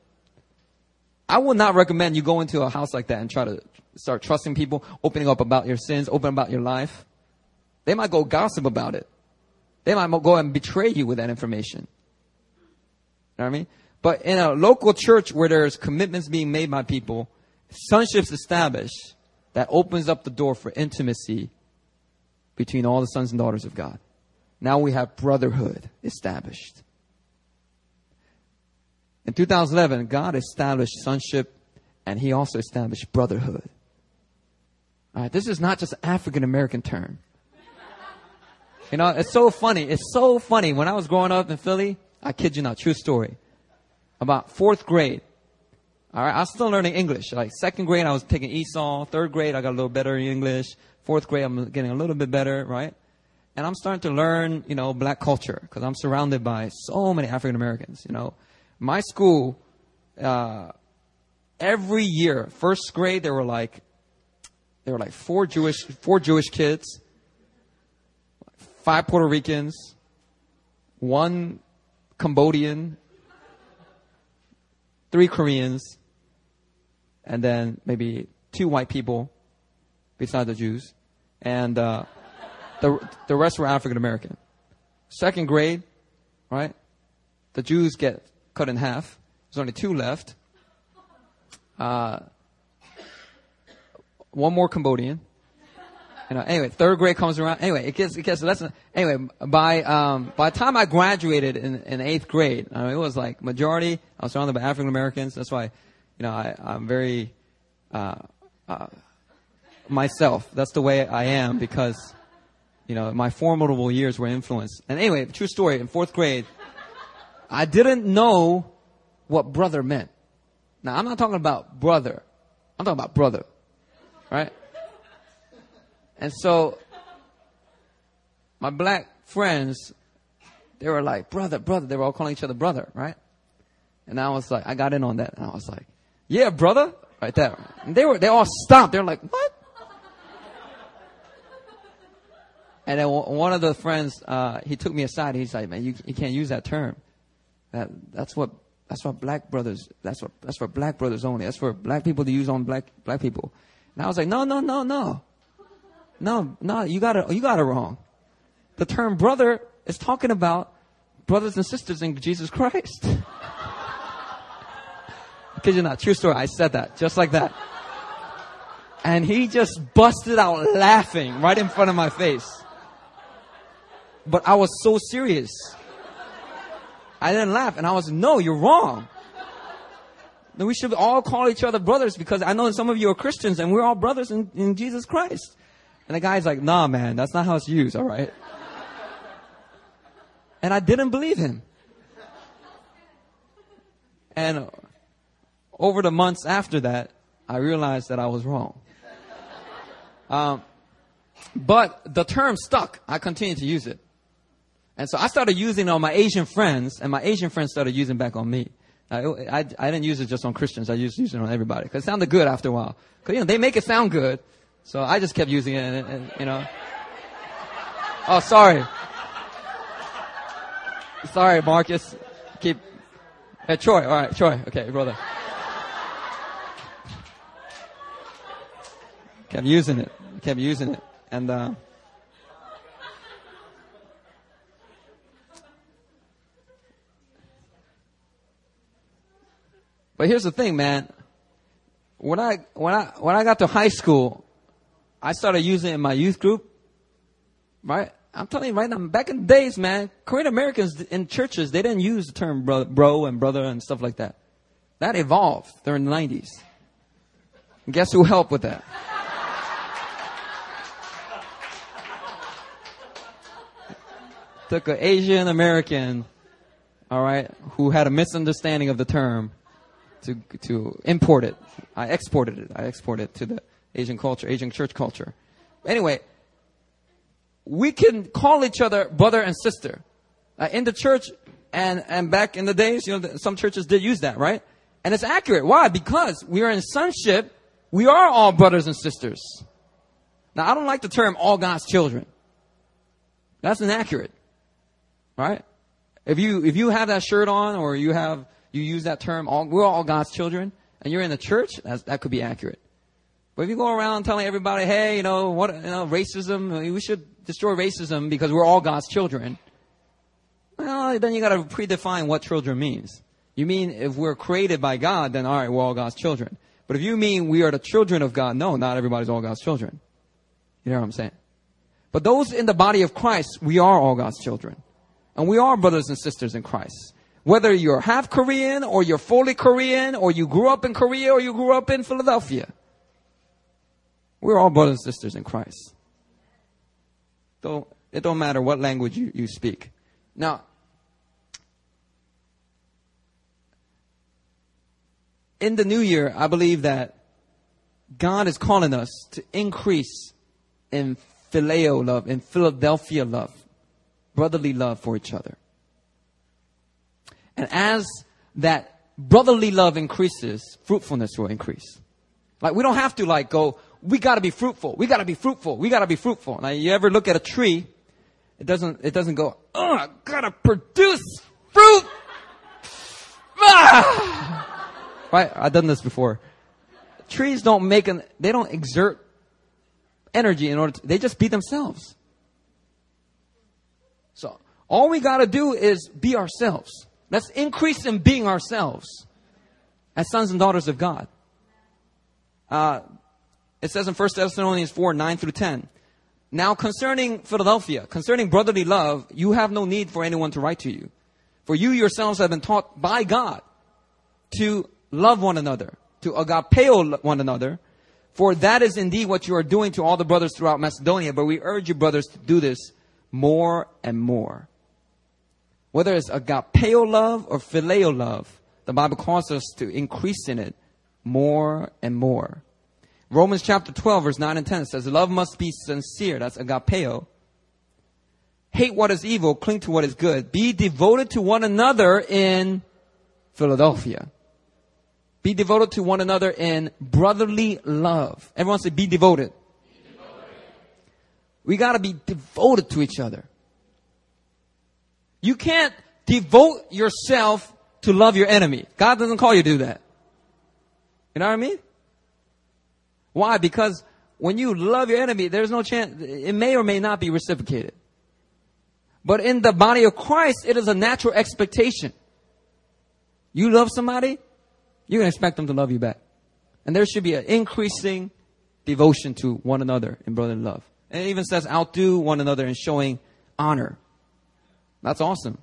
I would not recommend you go into a house like that and try to start trusting people, opening up about your sins, open about your life. They might go gossip about it. They might go and betray you with that information. You know what I mean? But in a local church where there's commitments being made by people, sonship's established, that opens up the door for intimacy between all the sons and daughters of God. Now we have brotherhood established. In 2011, God established sonship and he also established brotherhood. All right, this is not just an African American term. You know, it's so funny. It's so funny. When I was growing up in Philly, I kid you not, true story. About fourth grade, all right, I was still learning English. Like second grade, I was taking ESOL. Third grade, I got a little better in English. Fourth grade, I'm getting a little bit better, right? And I'm starting to learn, you know, black culture because I'm surrounded by so many African Americans, you know my school, uh, every year, first grade, there were like, there were like four Jewish, four Jewish kids, five Puerto Ricans, one Cambodian, three Koreans, and then maybe two white people besides the Jews, and uh, the the rest were African American. Second grade, right? The Jews get cut in half. There's only two left. Uh, one more Cambodian. You know, anyway, third grade comes around. Anyway, it gets, it gets less. Anyway, by, um, by the time I graduated in, in eighth grade, I mean, it was like majority, I was surrounded by African Americans. That's why, you know, I, I'm very, uh, uh, myself. That's the way I am because, you know, my formidable years were influenced. And anyway, true story, in fourth grade, I didn't know what brother meant. Now, I'm not talking about brother. I'm talking about brother. Right? And so, my black friends, they were like, brother, brother. They were all calling each other brother, right? And I was like, I got in on that. And I was like, yeah, brother. Right there. And they were, they all stopped. They're like, what? And then one of the friends, uh, he took me aside. He's like, man, you, you can't use that term. That, that's what that's what black brothers that's what that's for black brothers only. That's for black people to use on black black people. And I was like, no, no, no, no. No, no, you got it you got it wrong. The term brother is talking about brothers and sisters in Jesus Christ. Kid you not, true story. I said that just like that. And he just busted out laughing right in front of my face. But I was so serious. I didn't laugh. And I was, no, you're wrong. Then we should all call each other brothers because I know some of you are Christians and we're all brothers in, in Jesus Christ. And the guy's like, nah, man, that's not how it's used, all right? And I didn't believe him. And over the months after that, I realized that I was wrong. Um, but the term stuck. I continued to use it. And so I started using it on my Asian friends, and my Asian friends started using back on me. I, I, I didn't use it just on Christians. I used, used it on everybody because it sounded good after a while. Because you know they make it sound good, so I just kept using it, and, and you know. Oh, sorry. Sorry, Marcus. Keep. Hey, Troy. All right, Troy. Okay, brother. Kept using it. Kept using it, and. Uh, But here's the thing, man. When I when I when I got to high school, I started using it in my youth group. Right? I'm telling you right now, back in the days, man, Korean Americans in churches, they didn't use the term bro, bro and brother and stuff like that. That evolved during the 90s. And guess who helped with that? Took an Asian American, all right, who had a misunderstanding of the term to to import it. I exported it. I exported it to the Asian culture, Asian church culture. Anyway, we can call each other brother and sister. Uh, in the church and, and back in the days, you know, some churches did use that, right? And it's accurate. Why? Because we are in sonship. We are all brothers and sisters. Now, I don't like the term all God's children. That's inaccurate. Right? If you, if you have that shirt on or you have you use that term, all, we're all God's children, and you're in the church, that could be accurate. But if you go around telling everybody, hey, you know, what, you know, racism, we should destroy racism because we're all God's children, well, then you gotta predefine what children means. You mean if we're created by God, then alright, we're all God's children. But if you mean we are the children of God, no, not everybody's all God's children. You know what I'm saying? But those in the body of Christ, we are all God's children. And we are brothers and sisters in Christ. Whether you're half Korean or you're fully Korean or you grew up in Korea or you grew up in Philadelphia. We're all brothers and sisters in Christ. So it don't matter what language you, you speak. Now, in the new year, I believe that God is calling us to increase in phileo love, in Philadelphia love, brotherly love for each other. And as that brotherly love increases, fruitfulness will increase. Like we don't have to like go, we gotta be fruitful, we gotta be fruitful, we gotta be fruitful. Now you ever look at a tree, it doesn't, it doesn't go, oh, I gotta produce fruit! Ah! Right? I've done this before. Trees don't make an, they don't exert energy in order to, they just be themselves. All we gotta do is be ourselves. Let's increase in being ourselves as sons and daughters of God. Uh, it says in 1 Thessalonians 4, 9 through 10. Now concerning Philadelphia, concerning brotherly love, you have no need for anyone to write to you. For you yourselves have been taught by God to love one another, to agapeo one another. For that is indeed what you are doing to all the brothers throughout Macedonia. But we urge you, brothers, to do this more and more whether it's agapeo love or phileo love, the Bible calls us to increase in it more and more. Romans chapter 12 verse 9 and 10 says, love must be sincere. That's agapeo. Hate what is evil, cling to what is good. Be devoted to one another in Philadelphia. Be devoted to one another in brotherly love. Everyone say, be devoted. Be devoted. We gotta be devoted to each other. You can't devote yourself to love your enemy. God doesn't call you to do that. You know what I mean? Why? Because when you love your enemy, there's no chance, it may or may not be reciprocated. But in the body of Christ, it is a natural expectation. You love somebody, you can expect them to love you back. And there should be an increasing devotion to one another in brotherly love. And it even says outdo one another in showing honor. That's awesome.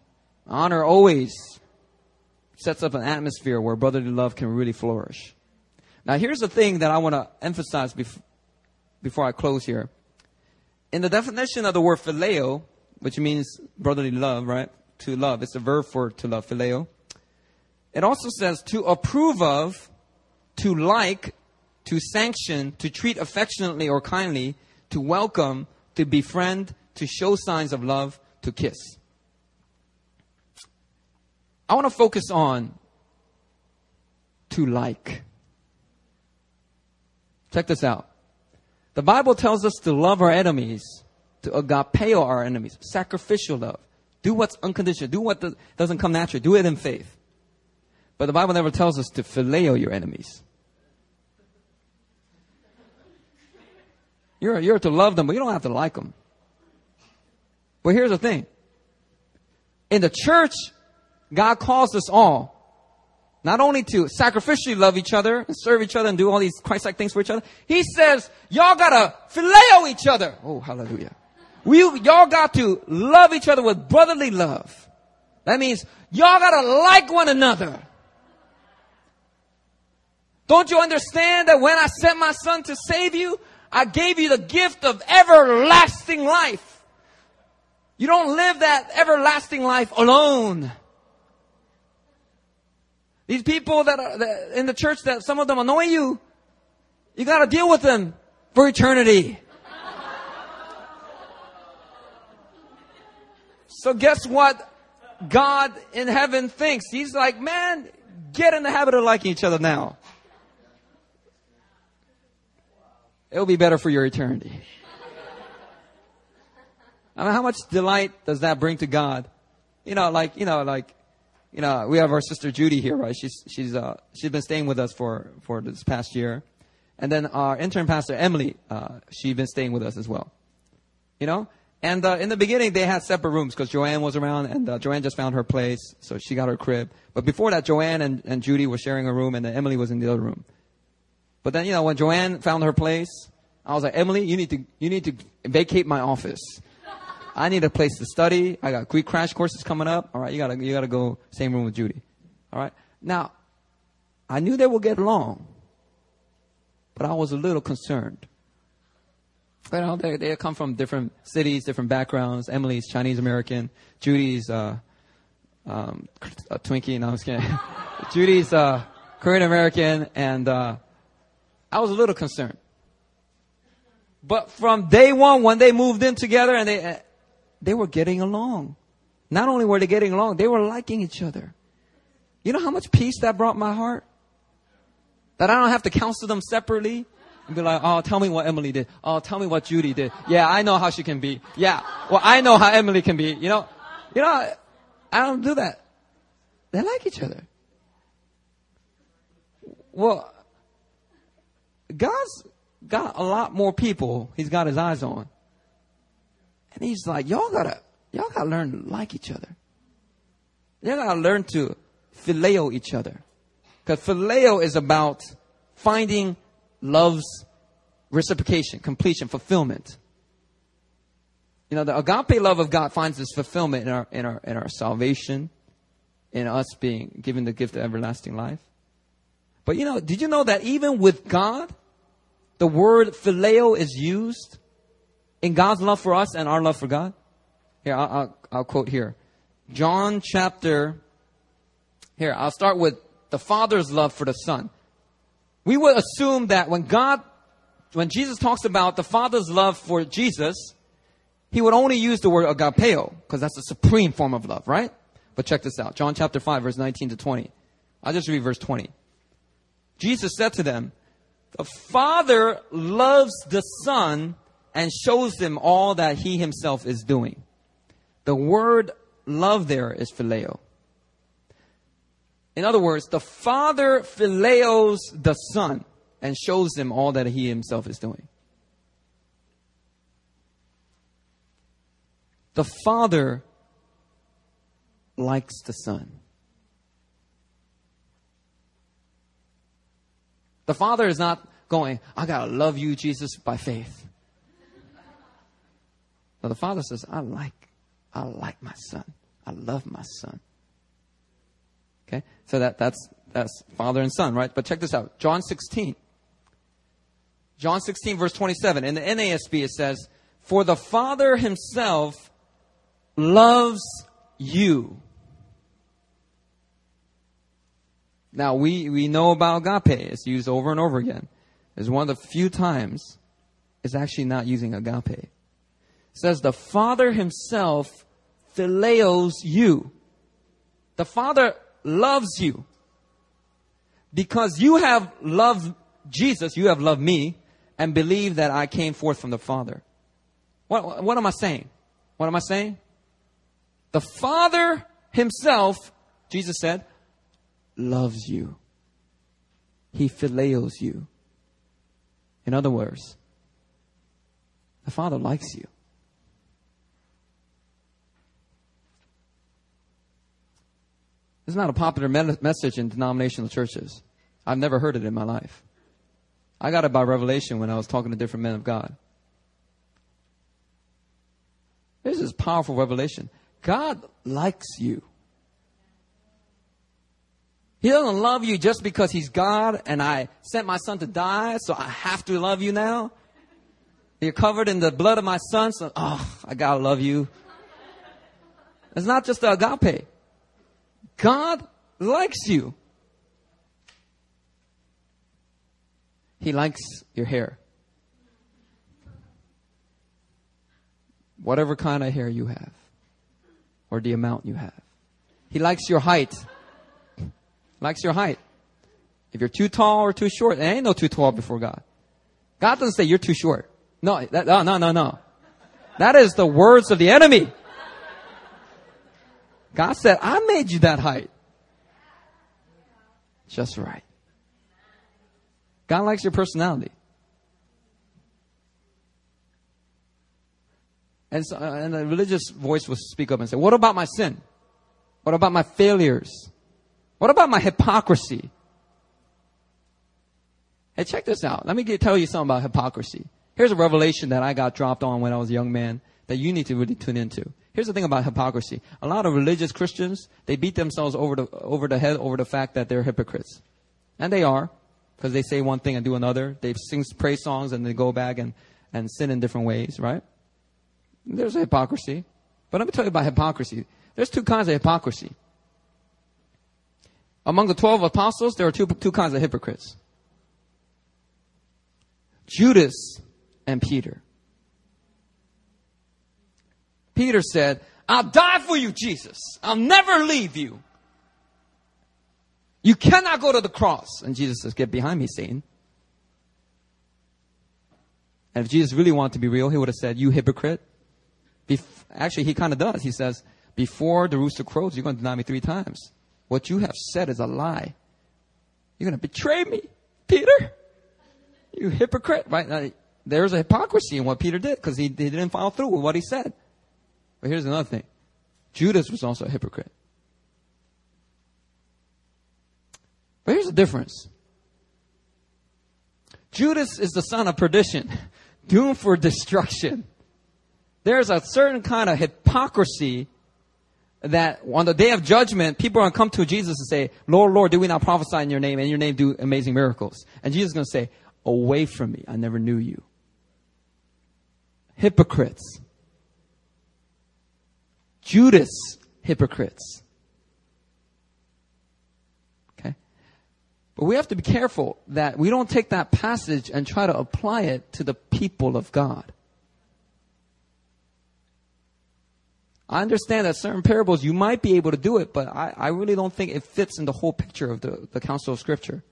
Honor always sets up an atmosphere where brotherly love can really flourish. Now, here's the thing that I want to emphasize bef- before I close here. In the definition of the word phileo, which means brotherly love, right? To love. It's a verb for to love, phileo. It also says to approve of, to like, to sanction, to treat affectionately or kindly, to welcome, to befriend, to show signs of love, to kiss. I want to focus on to like. Check this out. The Bible tells us to love our enemies, to agapeo our enemies, sacrificial love. Do what's unconditional. Do what doesn't come naturally. Do it in faith. But the Bible never tells us to phileo your enemies. You're, you're to love them, but you don't have to like them. But here's the thing. In the church, God calls us all not only to sacrificially love each other and serve each other and do all these Christ-like things for each other. He says, y'all gotta phileo each other. Oh, hallelujah. We, y'all got to love each other with brotherly love. That means y'all gotta like one another. Don't you understand that when I sent my son to save you, I gave you the gift of everlasting life. You don't live that everlasting life alone. These people that are that in the church that some of them annoy you, you gotta deal with them for eternity. so guess what God in heaven thinks? He's like, man, get in the habit of liking each other now. It'll be better for your eternity. I mean, how much delight does that bring to God? You know, like, you know, like, you know, we have our sister Judy here, right? She's, she's, uh, she's been staying with us for, for this past year. And then our intern pastor, Emily, uh, she's been staying with us as well. You know? And, uh, in the beginning, they had separate rooms because Joanne was around and, uh, Joanne just found her place. So she got her crib. But before that, Joanne and, and Judy were sharing a room and then Emily was in the other room. But then, you know, when Joanne found her place, I was like, Emily, you need to, you need to vacate my office. I need a place to study. I got Greek crash courses coming up. All right, you gotta, you gotta go same room with Judy. All right. Now, I knew they would get along, but I was a little concerned. You know, they, they come from different cities, different backgrounds. Emily's Chinese American. Judy's, uh, um, a Twinkie. No, I was kidding. Judy's, uh, Korean American. And, uh, I was a little concerned. But from day one, when they moved in together and they, they were getting along. Not only were they getting along, they were liking each other. You know how much peace that brought my heart? That I don't have to counsel them separately and be like, oh, tell me what Emily did. Oh, tell me what Judy did. Yeah, I know how she can be. Yeah, well, I know how Emily can be. You know, you know, I don't do that. They like each other. Well, God's got a lot more people he's got his eyes on. And he's like, y'all gotta, y'all gotta learn to like each other. Y'all gotta learn to phileo each other. Cause phileo is about finding love's reciprocation, completion, fulfillment. You know, the agape love of God finds its fulfillment in our, in our, in our salvation, in us being given the gift of everlasting life. But you know, did you know that even with God, the word phileo is used in God's love for us and our love for God? Here, I'll, I'll, I'll quote here. John chapter, here, I'll start with the Father's love for the Son. We would assume that when God, when Jesus talks about the Father's love for Jesus, he would only use the word agapeo, because that's the supreme form of love, right? But check this out. John chapter 5, verse 19 to 20. I'll just read verse 20. Jesus said to them, The Father loves the Son and shows them all that he himself is doing. The word love there is phileo. In other words, the Father phileos the Son and shows them all that he himself is doing. The Father likes the Son. The Father is not going, I gotta love you, Jesus, by faith. Now the father says, I like, I like my son. I love my son. Okay? So that, that's, that's father and son, right? But check this out. John 16. John 16 verse 27. In the NASB it says, For the Father himself loves you. Now we, we know about agape. It's used over and over again. It's one of the few times it's actually not using agape says the Father himself phileos you. The Father loves you. Because you have loved Jesus, you have loved me, and believe that I came forth from the Father. What, what am I saying? What am I saying? The Father Himself, Jesus said, loves you. He philaleos you. In other words, the Father likes you. It's not a popular me- message in denominational churches. I've never heard it in my life. I got it by revelation when I was talking to different men of God. This is powerful revelation. God likes you. He doesn't love you just because He's God and I sent my son to die, so I have to love you now. You're covered in the blood of my son, so, oh, I gotta love you. It's not just the agape. God likes you. He likes your hair. Whatever kind of hair you have, or the amount you have. He likes your height. Likes your height. If you're too tall or too short, there ain't no too tall before God. God doesn't say you're too short. No, that, no, no, no, no. That is the words of the enemy. God said, I made you that height. Just right. God likes your personality. And, so, uh, and a religious voice will speak up and say, What about my sin? What about my failures? What about my hypocrisy? Hey, check this out. Let me get, tell you something about hypocrisy. Here's a revelation that I got dropped on when I was a young man that you need to really tune into. Here's the thing about hypocrisy. A lot of religious Christians, they beat themselves over the, over the head over the fact that they're hypocrites. And they are, because they say one thing and do another. They sing praise songs and they go back and, and sin in different ways, right? There's hypocrisy. But let me tell you about hypocrisy. There's two kinds of hypocrisy. Among the 12 apostles, there are two, two kinds of hypocrites. Judas and Peter. Peter said, I'll die for you, Jesus. I'll never leave you. You cannot go to the cross. And Jesus says, Get behind me, Satan. And if Jesus really wanted to be real, he would have said, You hypocrite. Bef- Actually, he kind of does. He says, Before the rooster crows, you're going to deny me three times. What you have said is a lie. You're going to betray me, Peter. You hypocrite, right? Now, there's a hypocrisy in what Peter did because he, he didn't follow through with what he said. But here's another thing. Judas was also a hypocrite. But here's the difference. Judas is the son of perdition, doomed for destruction. There's a certain kind of hypocrisy that on the day of judgment, people are going to come to Jesus and say, Lord, Lord, did we not prophesy in your name and your name do amazing miracles? And Jesus is going to say, away from me. I never knew you. Hypocrites. Judas, hypocrites. Okay? But we have to be careful that we don't take that passage and try to apply it to the people of God. I understand that certain parables you might be able to do it, but I, I really don't think it fits in the whole picture of the, the counsel of Scripture.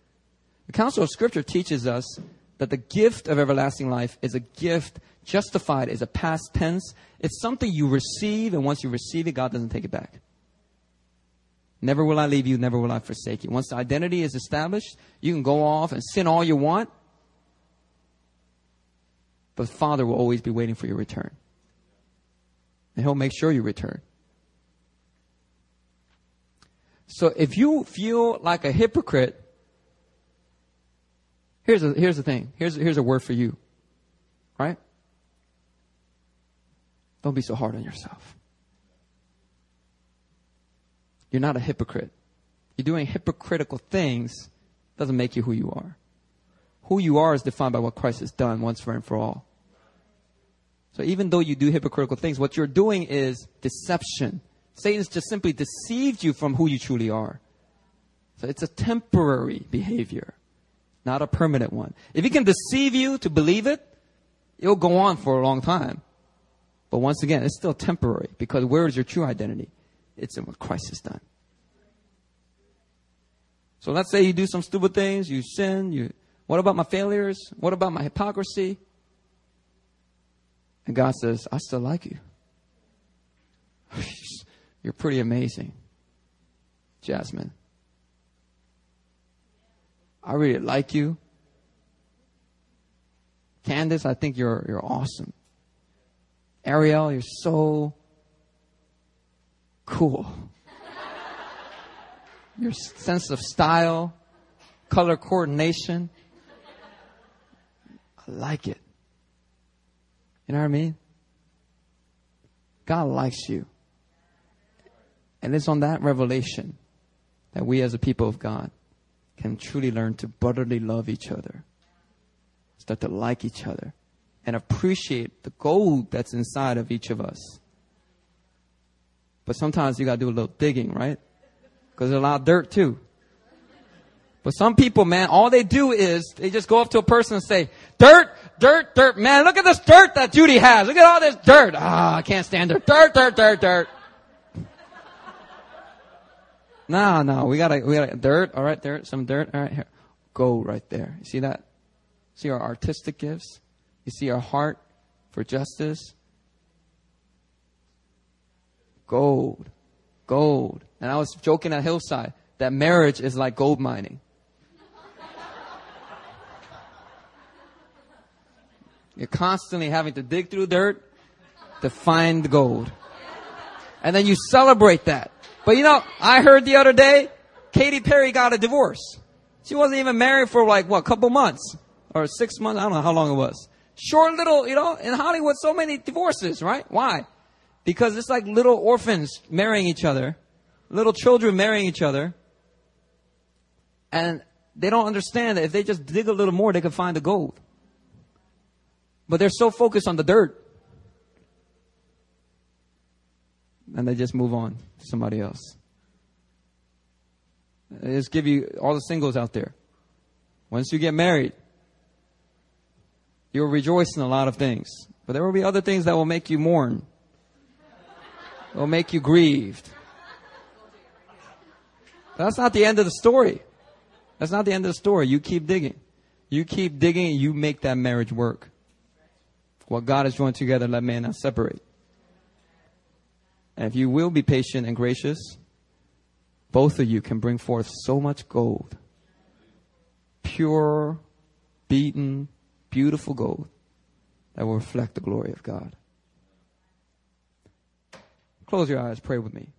The Counsel of Scripture teaches us that the gift of everlasting life is a gift justified is a past tense. It's something you receive, and once you receive it, God doesn't take it back. Never will I leave you, never will I forsake you. Once the identity is established, you can go off and sin all you want, but Father will always be waiting for your return and He'll make sure you return. So if you feel like a hypocrite, here's a, here's the thing. Here's, here's a word for you. Right? Don't be so hard on yourself. You're not a hypocrite. You're doing hypocritical things doesn't make you who you are. Who you are is defined by what Christ has done once for and for all. So even though you do hypocritical things, what you're doing is deception. Satan's just simply deceived you from who you truly are. So it's a temporary behavior, not a permanent one. If he can deceive you to believe it, it'll go on for a long time. But once again, it's still temporary because where is your true identity? It's in what Christ has done. So let's say you do some stupid things, you sin, you, what about my failures? What about my hypocrisy? And God says, I still like you. You're pretty amazing, Jasmine. I really like you. Candace, I think you're, you're awesome. Ariel, you're so cool. Your sense of style, color coordination. I like it. You know what I mean? God likes you. And it's on that revelation that we as a people of God can truly learn to brotherly love each other, start to like each other, and appreciate the gold that's inside of each of us. But sometimes you gotta do a little digging, right? Because there's a lot of dirt too. But some people, man, all they do is they just go up to a person and say, dirt, dirt, dirt. Man, look at this dirt that Judy has. Look at all this dirt. Ah, I can't stand her. Dirt, dirt, dirt, dirt. No, no, we gotta, we gotta, dirt, alright, dirt, some dirt, alright, here. Gold right there. You see that? See our artistic gifts? You see our heart for justice? Gold. Gold. And I was joking at Hillside that marriage is like gold mining. You're constantly having to dig through dirt to find the gold. And then you celebrate that. But you know, I heard the other day, Katy Perry got a divorce. She wasn't even married for like, what, a couple months? Or six months? I don't know how long it was. Short little, you know, in Hollywood, so many divorces, right? Why? Because it's like little orphans marrying each other, little children marrying each other. And they don't understand that if they just dig a little more, they can find the gold. But they're so focused on the dirt and they just move on to somebody else. I just give you all the singles out there. Once you get married, you'll rejoice in a lot of things, but there will be other things that will make you mourn, will make you grieved. That's not the end of the story. That's not the end of the story. You keep digging. You keep digging and you make that marriage work. What God has joined together, let man not separate. And if you will be patient and gracious, both of you can bring forth so much gold. Pure, beaten, beautiful gold that will reflect the glory of God. Close your eyes, pray with me.